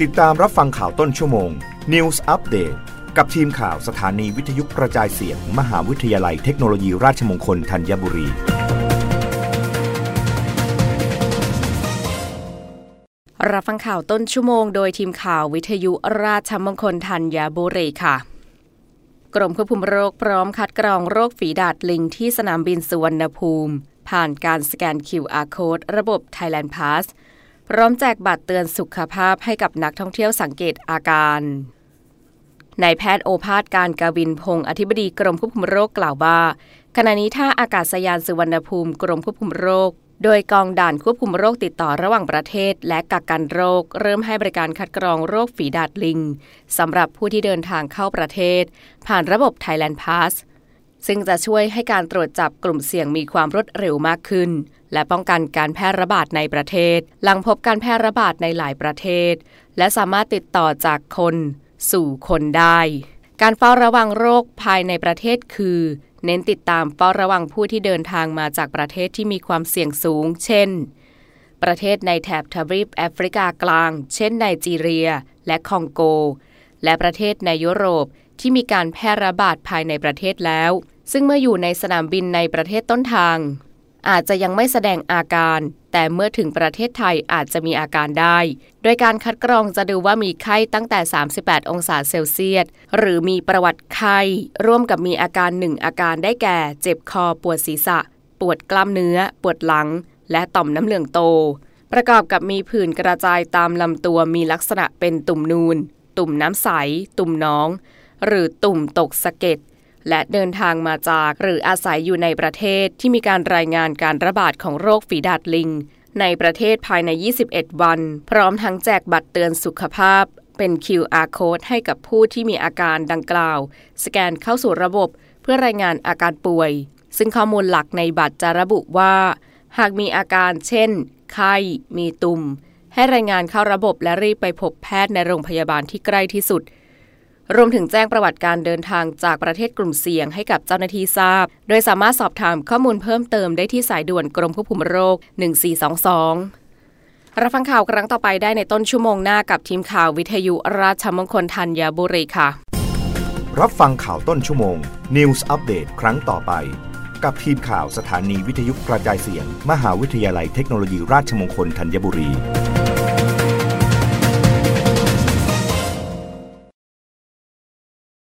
ติดตามรับฟังข่าวต้นชั่วโมง News Update กับทีมข่าวสถานีวิทยุกระจายเสียง มหาวิทยาลัยเทคโนโลยีราชมงคลธัญบุรี รับฟังข่าวต้นชั่วโมงโดยทีมข่าววิทยุราชมงคลธัญบุรีค่ะกรมควบคุมโรคพร้อมคัดกรองโรคฝีดาดลิงที่สนามบินสุวรรณภูมิ ผ่านการสแกน QR Code ระบบ Thailand Pass พร้อมแจกบัตรเตือนสุขภาพให้กับนักท่องเที่ยวสังเกตอาการนายแพทย์โอภาสการกาวินพงศ์อธิบดีกรมควบคุมโรคกล่าวว่า ขณะนี้ท่าอากาศยานสุวรรณภูมิกรมควบคุมโรค โดยกองด่านควบคุมโรคติดต่อระหว่างประเทศ และกักกันโรค เริ่มให้บริการคัดกรองโรคฝีดาดลิงสำหรับผู้ที่เดินทางเข้าประเทศ ผ่านระบบ Thailand Pass ซึ่งจะช่วยให้การตรวจจับกลุ่มเสี่ยงมีความรวดเร็วมากขึ้น และป้องกันการแพร่ระบาดในประเทศ หลังพบการแพร่ระบาดในหลายประเทศ และสามารถติดต่อจากคนสู่คนได้ การเฝ้าระวังโรคภายในประเทศคือ เน้นติดตามเฝ้าระวังผู้ที่เดินทางมาจากประเทศที่มีความเสี่ยงสูง เช่น ประเทศในแถบทวีปแอฟริกากลาง เช่นไนจีเรีย และคองโก และประเทศในยุโรปที่มีการแพร่ระบาดภายในประเทศแล้ว ซึ่งเมื่ออยู่ในสนามบินในประเทศต้นทาง อาจจะยังไม่แสดงอาการ แต่เมื่อถึงประเทศไทยอาจจะมีอาการได้ โดยการคัดกรองจะดูว่ามีไข้ตั้งแต่ 38 องศาเซลเซียส หรือมีประวัติไข้ ร่วมกับมีอาการหนึ่งอาการได้แก่ เจ็บคอปวดศีรษะ ปวดกล้ามเนื้อ ปวดหลัง และต่อมน้ำเหลืองโต ประกอบกับมีผื่นกระจายตามลำตัวมีลักษณะเป็นตุ่มนูน ตุ่มน้ำใส ตุ่มน้อง หรือตุ่มตกสะเก็ด และเดินทางมาจากหรืออาศัยอยู่ในประเทศที่มีการรายงานการระบาดของโรคฝีดาดลิง ในประเทศภายใน 21 วัน พร้อมทั้งแจกบัตรเตือนสุขภาพ เป็น QR code ให้กับผู้ที่มีอาการดังกล่าว สแกนเข้าสู่ระบบเพื่อรายงานอาการป่วย ซึ่งข้อมูลหลักในบัตรจะระบุว่า หากมีอาการเช่น ไข้ มีตุ่มให้รายงานเข้าระบบและรีบไปพบแพทย์ในโรงพยาบาลที่ใกล้ที่สุด รวมถึงแจ้งประวัติการเดินทางจากประเทศกลุ่มเสี่ยงให้กับเจ้าหน้าที่ทราบ โดยสามารถสอบถามข้อมูลเพิ่มเติมได้ที่สายด่วนกรมควบคุมโรค 1422รับฟังข่าวครั้งต่อไปได้ในต้นชั่วโมงหน้ากับทีมข่าววิทยุราชมงคลธัญบุรีค่ะ รับฟังข่าวต้นชั่วโมง News Update ครั้งต่อไป กับทีมข่าวสถานีวิทยุกระจายเสียง มหาวิทยาลัยเทคโนโลยีราชมงคลธัญบุรี